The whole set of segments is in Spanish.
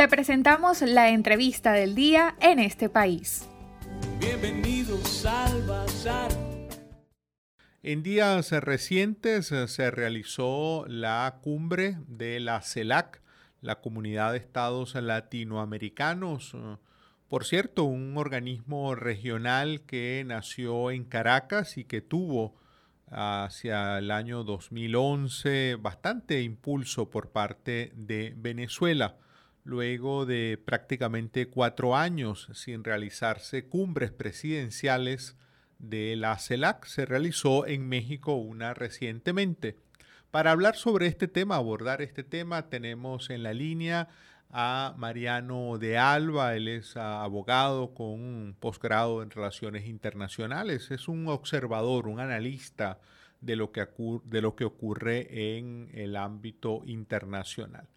Te presentamos la entrevista del día en este país. Bienvenidos al Bazar. En días recientes eh, se realizó la cumbre de la CELAC, la Comunidad de Estados Latinoamericanos. Eh, por cierto, un organismo regional que nació en Caracas y que tuvo hacia el año 2011 bastante impulso por parte de Venezuela, luego de prácticamente cuatro años sin realizarse cumbres presidenciales de la CELAC, se realizó en México una recientemente. Para hablar sobre este tema, abordar este tema, tenemos en la línea a Mariano de Alba. Él es abogado con un posgrado en relaciones internacionales. Es un observador, un analista de lo, que de lo que ocurre en el ámbito internacional.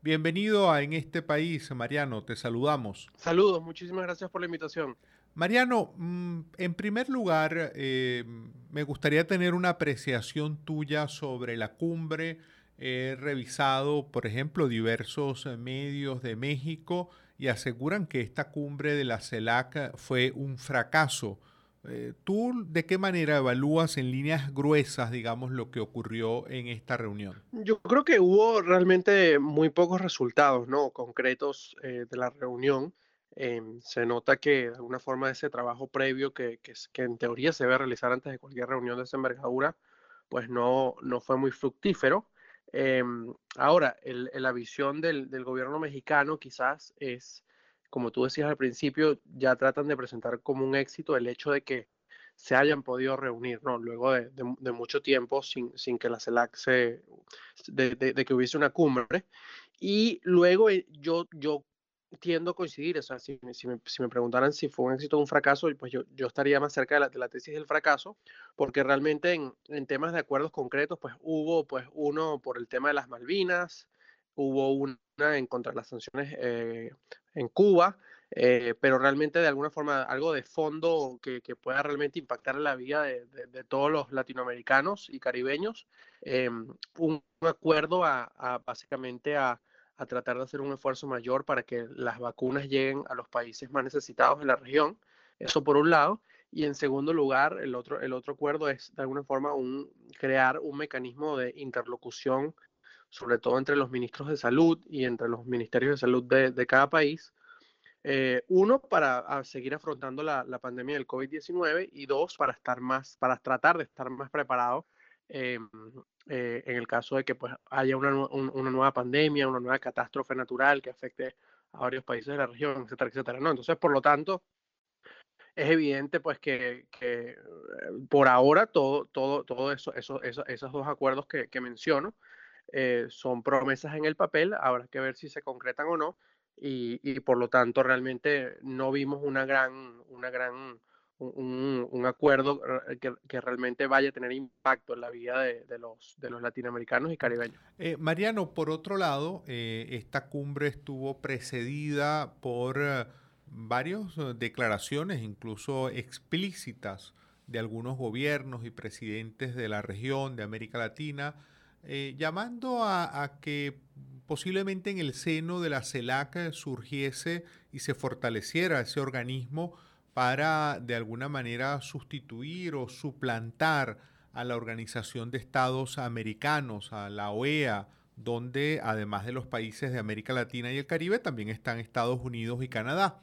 Bienvenido a En este país, Mariano, te saludamos. Saludos, muchísimas gracias por la invitación. Mariano, mm, en primer lugar, eh, me gustaría tener una apreciación tuya sobre la cumbre He revisado, por ejemplo, diversos eh, medios de México y aseguran que esta cumbre de la CELAC fue un fracaso. Eh, ¿Tú de qué manera evalúas en líneas gruesas, digamos, lo que ocurrió en esta reunión? Yo creo que hubo realmente muy pocos resultados ¿no? concretos eh, de la reunión. Em, se nota que de alguna forma ese trabajo previo que, que, en teoría se debe realizar antes de cualquier reunión de esa envergadura, pues no, no fue muy fructífero. Em, ahora, la visión del, gobierno mexicano quizás es, como tú decías al principio, ya tratan de presentar como un éxito el hecho de que se hayan podido reunir, ¿no? Luego de, mucho tiempo sin, que la CELAC se, de, de, que hubiese una cumbre. Y luego eh, yo, yo tiendo a coincidir, o sea, si, si, me, si, me, preguntaran si fue un éxito o un fracaso, pues yo, yo estaría más cerca de la, de la, tesis del fracaso, porque realmente en, en, temas de acuerdos concretos, pues hubo pues uno por el tema de las Malvinas, hubo una en contra de las sanciones eh, en Cuba, eh, pero realmente de alguna forma algo de fondo que, pueda realmente impactar en la vida de, todos los latinoamericanos y caribeños, eh, un acuerdo a, básicamente a a tratar de hacer un esfuerzo mayor para que las vacunas lleguen a los países más necesitados de la región. Eso por un lado. Y en segundo lugar, el otro, el otro acuerdo es de alguna forma un, crear un mecanismo de interlocución, sobre todo entre los ministros de salud y entre los ministerios de salud de, de cada país. Eh, uno, para seguir afrontando la, la pandemia del COVID-19 y dos, para estar más, para tratar de estar más preparado eh, eh, en el caso de que pues, haya una, una, nueva pandemia, una nueva catástrofe natural que afecte a varios países de la región, etcétera, etcétera. ¿no? Entonces, por lo tanto, es evidente pues que, que eh, por ahora todo, todo, todo eso, eso, eso, esos dos acuerdos que menciono eh, son promesas en el papel, habrá que ver si se concretan o no, y, por lo tanto realmente no vimos una gran, una gran un, acuerdo eh, que, realmente vaya a tener impacto en la vida de, los, de los latinoamericanos y caribeños. Eh, Mariano, por otro lado, esta cumbre estuvo precedida por varias declaraciones, incluso explícitas, de algunos gobiernos y presidentes de la región, de América Latina, llamando a, a que posiblemente en el seno de la CELAC surgiese y se fortaleciera ese organismo para de alguna manera sustituir o suplantar a la Organización de Estados Americanos, a la OEA, donde además de los países de América Latina y el Caribe también están Estados Unidos y Canadá.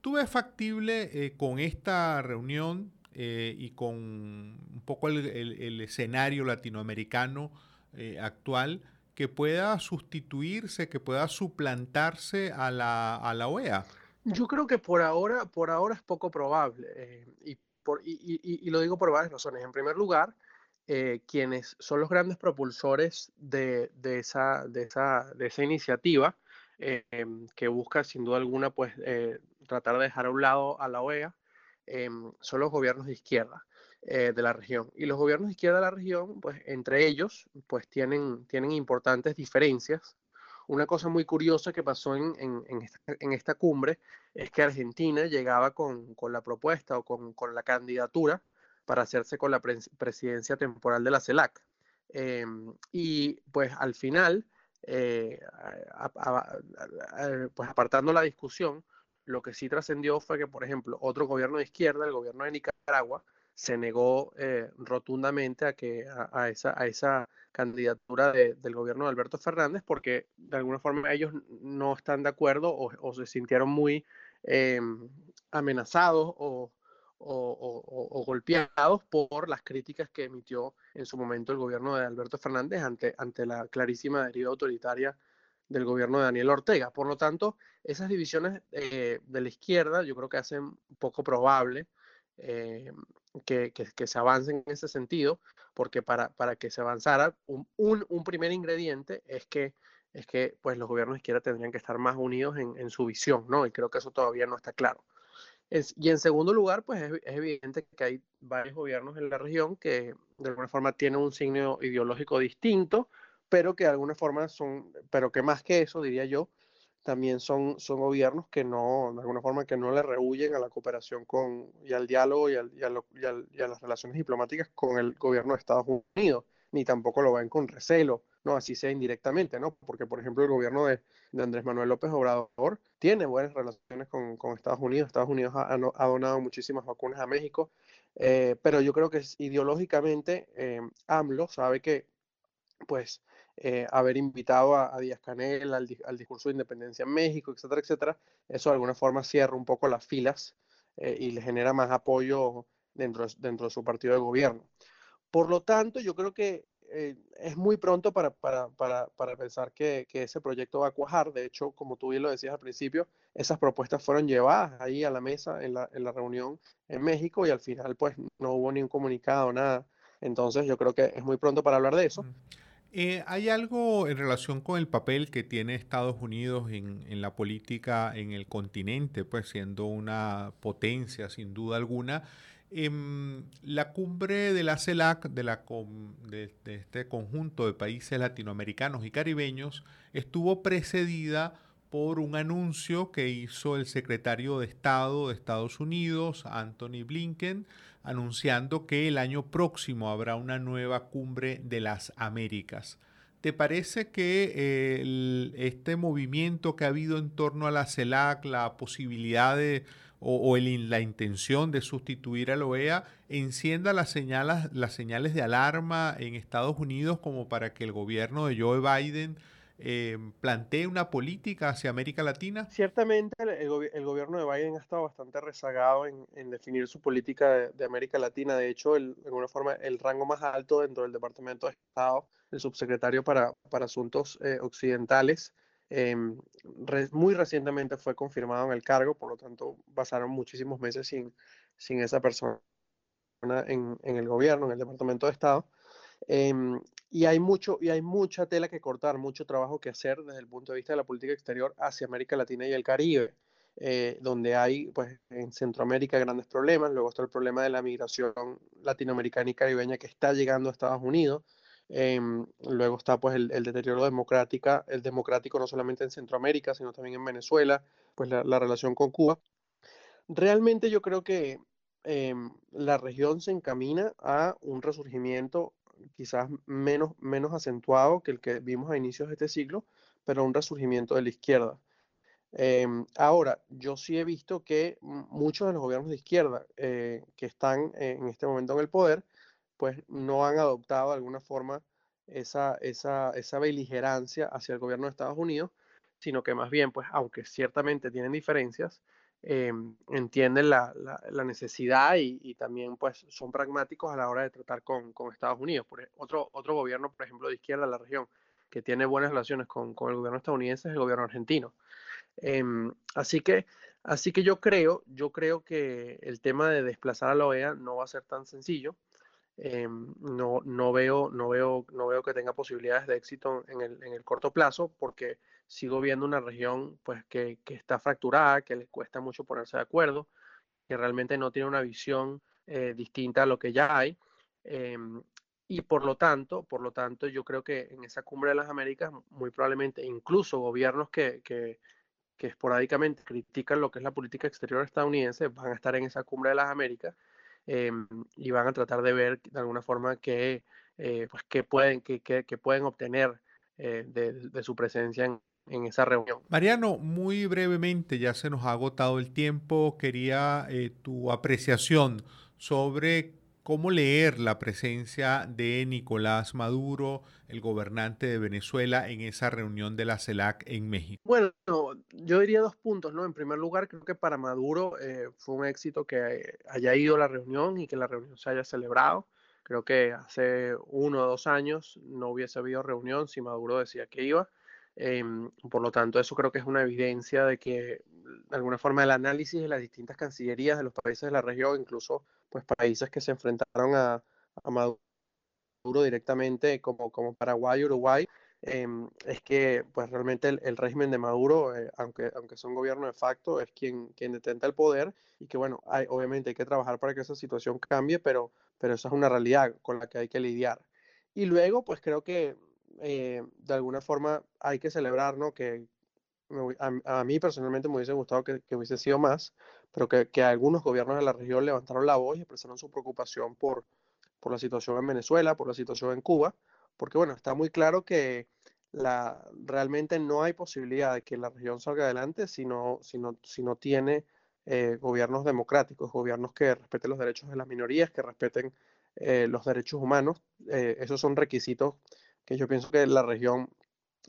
¿Tú ves factible eh, con esta reunión eh, y con un poco el, escenario latinoamericano eh, actual que pueda sustituirse, que pueda suplantarse a la, a la OEA? Yo creo que por ahora, por ahora es poco probable eh, y, por, y, y, lo digo por varias razones. En primer lugar, eh, quienes son los grandes propulsores de, de, esa, de, esa, de esa iniciativa, que busca sin duda alguna pues, tratar de dejar a un lado a la OEA, son los gobiernos de izquierda de la región. Y los gobiernos de izquierda de la región, pues entre ellos, pues tienen, tienen importantes diferencias una cosa muy curiosa que pasó en, en, esta, cumbre es que Argentina llegaba con, con la propuesta o con, con, la candidatura para hacerse con la presidencia temporal de la CELAC. Em, y pues al final eh, pues apartando la discusión, lo que sí trascendió fue que, por ejemplo, otro gobierno de izquierda, el gobierno de Nicaragua, se negó eh, rotundamente a, que, a, esa, a esa candidatura del gobierno de Alberto Fernández porque de alguna forma ellos no están de acuerdo o, se sintieron muy em, amenazados o, o, golpeados por las críticas que emitió en su momento el gobierno de Alberto Fernández ante, ante la clarísima deriva autoritaria del gobierno de Daniel Ortega. Por lo tanto, esas divisiones eh, de la izquierda yo creo que hacen poco probable eh, que, que, se avance en ese sentido, porque para, para que se avanzara, un, un, primer ingrediente es que, es que pues, los gobiernos de izquierda tendrían que estar más unidos en, en su visión, ¿no? Y creo que eso todavía no está claro. Es, y en segundo lugar, pues es, es, evidente que hay varios gobiernos en la región que de alguna forma tienen un signo ideológico distinto, pero que de alguna forma son, pero que más que eso, diría yo, también son, son gobiernos que no, de alguna forma, que no le rehuyen a la cooperación con, y al diálogo y, al, y, a las relaciones diplomáticas con el gobierno de Estados Unidos, ni tampoco lo ven con recelo, ¿no? Así sea indirectamente, ¿no? Porque, por ejemplo, el gobierno de, de Andrés Manuel López Obrador tiene buenas relaciones con, con Estados Unidos. Estados Unidos ha, ha, donado muchísimas vacunas a México, eh, pero yo creo que ideológicamente eh, AMLO sabe que, pues, eh, haber invitado a, Díaz Canel al, discurso de independencia en México, etcétera, etcétera, eso de alguna forma cierra un poco las filas eh, y le genera más apoyo dentro, dentro de su partido de gobierno. Por lo tanto, yo creo que eh, es muy pronto para, para, para, para pensar que, que, ese proyecto va a cuajar. De hecho, como tú bien lo decías al principio, esas propuestas fueron llevadas ahí a la mesa en la, en la reunión en México y al final pues no hubo ni un comunicado, nada. Entonces yo creo que es muy pronto para hablar de eso. Eh, ¿Hay algo en relación con el papel que tiene Estados Unidos en, la política en el continente, pues siendo una potencia sin duda alguna? Eh, la cumbre de la CELAC, de, la, de este conjunto de países latinoamericanos y caribeños, estuvo precedida por un anuncio que hizo el secretario de Estado de Estados Unidos, Anthony Blinken, anunciando que el año próximo habrá una nueva cumbre de las Américas. ¿Te parece que eh, este movimiento que ha habido en torno a la CELAC, la posibilidad de, o, la intención de sustituir a la OEA, encienda las las señales de alarma en Estados Unidos como para que el gobierno de Joe Biden eh, una política hacia América Latina? Ciertamente el, gobierno de Biden ha estado bastante rezagado en, definir su política de, América Latina. De hecho, el, de alguna forma, el rango más alto dentro del Departamento de Estado, el subsecretario para, Asuntos eh, Occidentales, em, muy recientemente fue confirmado en el cargo, por lo tanto pasaron muchísimos meses sin, esa persona en, en el gobierno, en el Departamento de Estado. Em, y hay mucho y hay mucha tela que cortar, mucho trabajo que hacer desde el punto de vista de la política exterior hacia América Latina y el Caribe, eh, donde hay pues en Centroamérica grandes problemas, luego está el problema de la migración latinoamericana y caribeña que está llegando a Estados Unidos, em, luego está pues el, deterioro democrática, el democrático no solamente en Centroamérica, sino también en Venezuela, pues la, la relación con Cuba. Realmente yo creo que em, la región se encamina a un resurgimiento quizás menos, menos acentuado que el que vimos a inicios de este siglo, pero un resurgimiento de la izquierda. Em, ahora, yo sí he visto que muchos de los gobiernos de izquierda eh, que están en este momento en el poder, pues no han adoptado de alguna forma esa, esa, esa beligerancia hacia el gobierno de Estados Unidos, sino que más bien, pues aunque ciertamente tienen diferencias, Em, entienden la, la, necesidad y, también pues son pragmáticos a la hora de tratar con, con Estados Unidos. Por, e, otro, otro gobierno, por ejemplo, de izquierda en la región que tiene buenas relaciones con, con el gobierno estadounidense es el gobierno argentino. Em, así, que, así que yo creo, yo creo que el tema de desplazar a la OEA no va a ser tan sencillo. Em, no, no, veo, no, veo, no veo que tenga posibilidades de éxito en el, en el corto plazo porque sigo viendo una región pues que, que, está fracturada, que le cuesta mucho ponerse de acuerdo, que realmente no tiene una visión eh, distinta a lo que ya hay. Em, y por lo tanto, por lo tanto, yo creo que en esa cumbre de las Américas, muy probablemente incluso gobiernos que, que, que esporádicamente critican lo que es la política exterior estadounidense van a estar en esa cumbre de las Américas em, y van a tratar de ver de alguna forma que, eh, pues, que pueden, que, que, pueden obtener de, su presencia en, en, esa reunión. Mariano, muy brevemente, ya se nos ha agotado el tiempo, quería tu apreciación sobre cómo leer la presencia de Nicolás Maduro, el gobernante de Venezuela, en esa reunión de la CELAC en México. Bueno, yo diría dos puntos, ¿no? En primer lugar, creo que para Maduro eh, fue un éxito que haya ido la reunión y que la reunión se haya celebrado. Creo que hace uno o dos años no hubiese habido reunión si Maduro decía que iba. Em, por lo tanto, eso creo que es una evidencia de que, de alguna forma, el análisis de las distintas cancillerías de los países de la región, incluso pues, países que se enfrentaron a, Maduro directamente, como, como Paraguay Uruguay, em, es que pues realmente el, régimen de Maduro, eh, aunque, aunque sea un gobierno de facto, es quien, quien detenta el poder y que bueno, hay, obviamente hay que trabajar para que esa situación cambie, pero, pero esa es una realidad con la que hay que lidiar. Y luego, pues creo que eh, de alguna forma hay que celebrar, ¿no? Que a, mí personalmente me hubiese gustado que, hubiese sido más, pero que, que, algunos gobiernos de la región levantaron la voz y expresaron su preocupación por, por la situación en Venezuela, por la situación en Cuba, porque bueno, está muy claro que la, realmente no hay posibilidad de que la región salga adelante si no, si no, tiene eh, gobiernos democráticos, gobiernos que respeten los derechos de las minorías, que respeten eh, los derechos humanos. esos son requisitos que yo pienso que la región,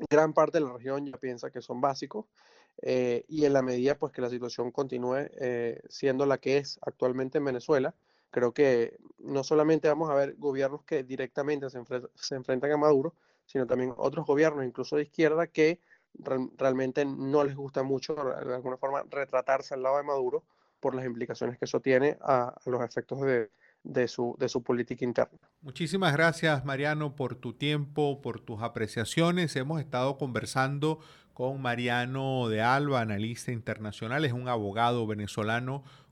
gran parte de la región ya piensa que son básicos, eh, y en la medida pues que la situación continúe eh, siendo la que es actualmente en Venezuela, creo que no solamente vamos a ver gobiernos que directamente se, se enfrentan a Maduro, sino también otros gobiernos, incluso de izquierda, que realmente no les gusta mucho, de alguna forma, retratarse al lado de Maduro por las implicaciones que eso tiene a los efectos de, de su, de su política interna. Muchísimas gracias, Mariano, por tu tiempo, por tus apreciaciones. Hemos estado conversando con Mariano de Alba, analista internacional, es un abogado venezolano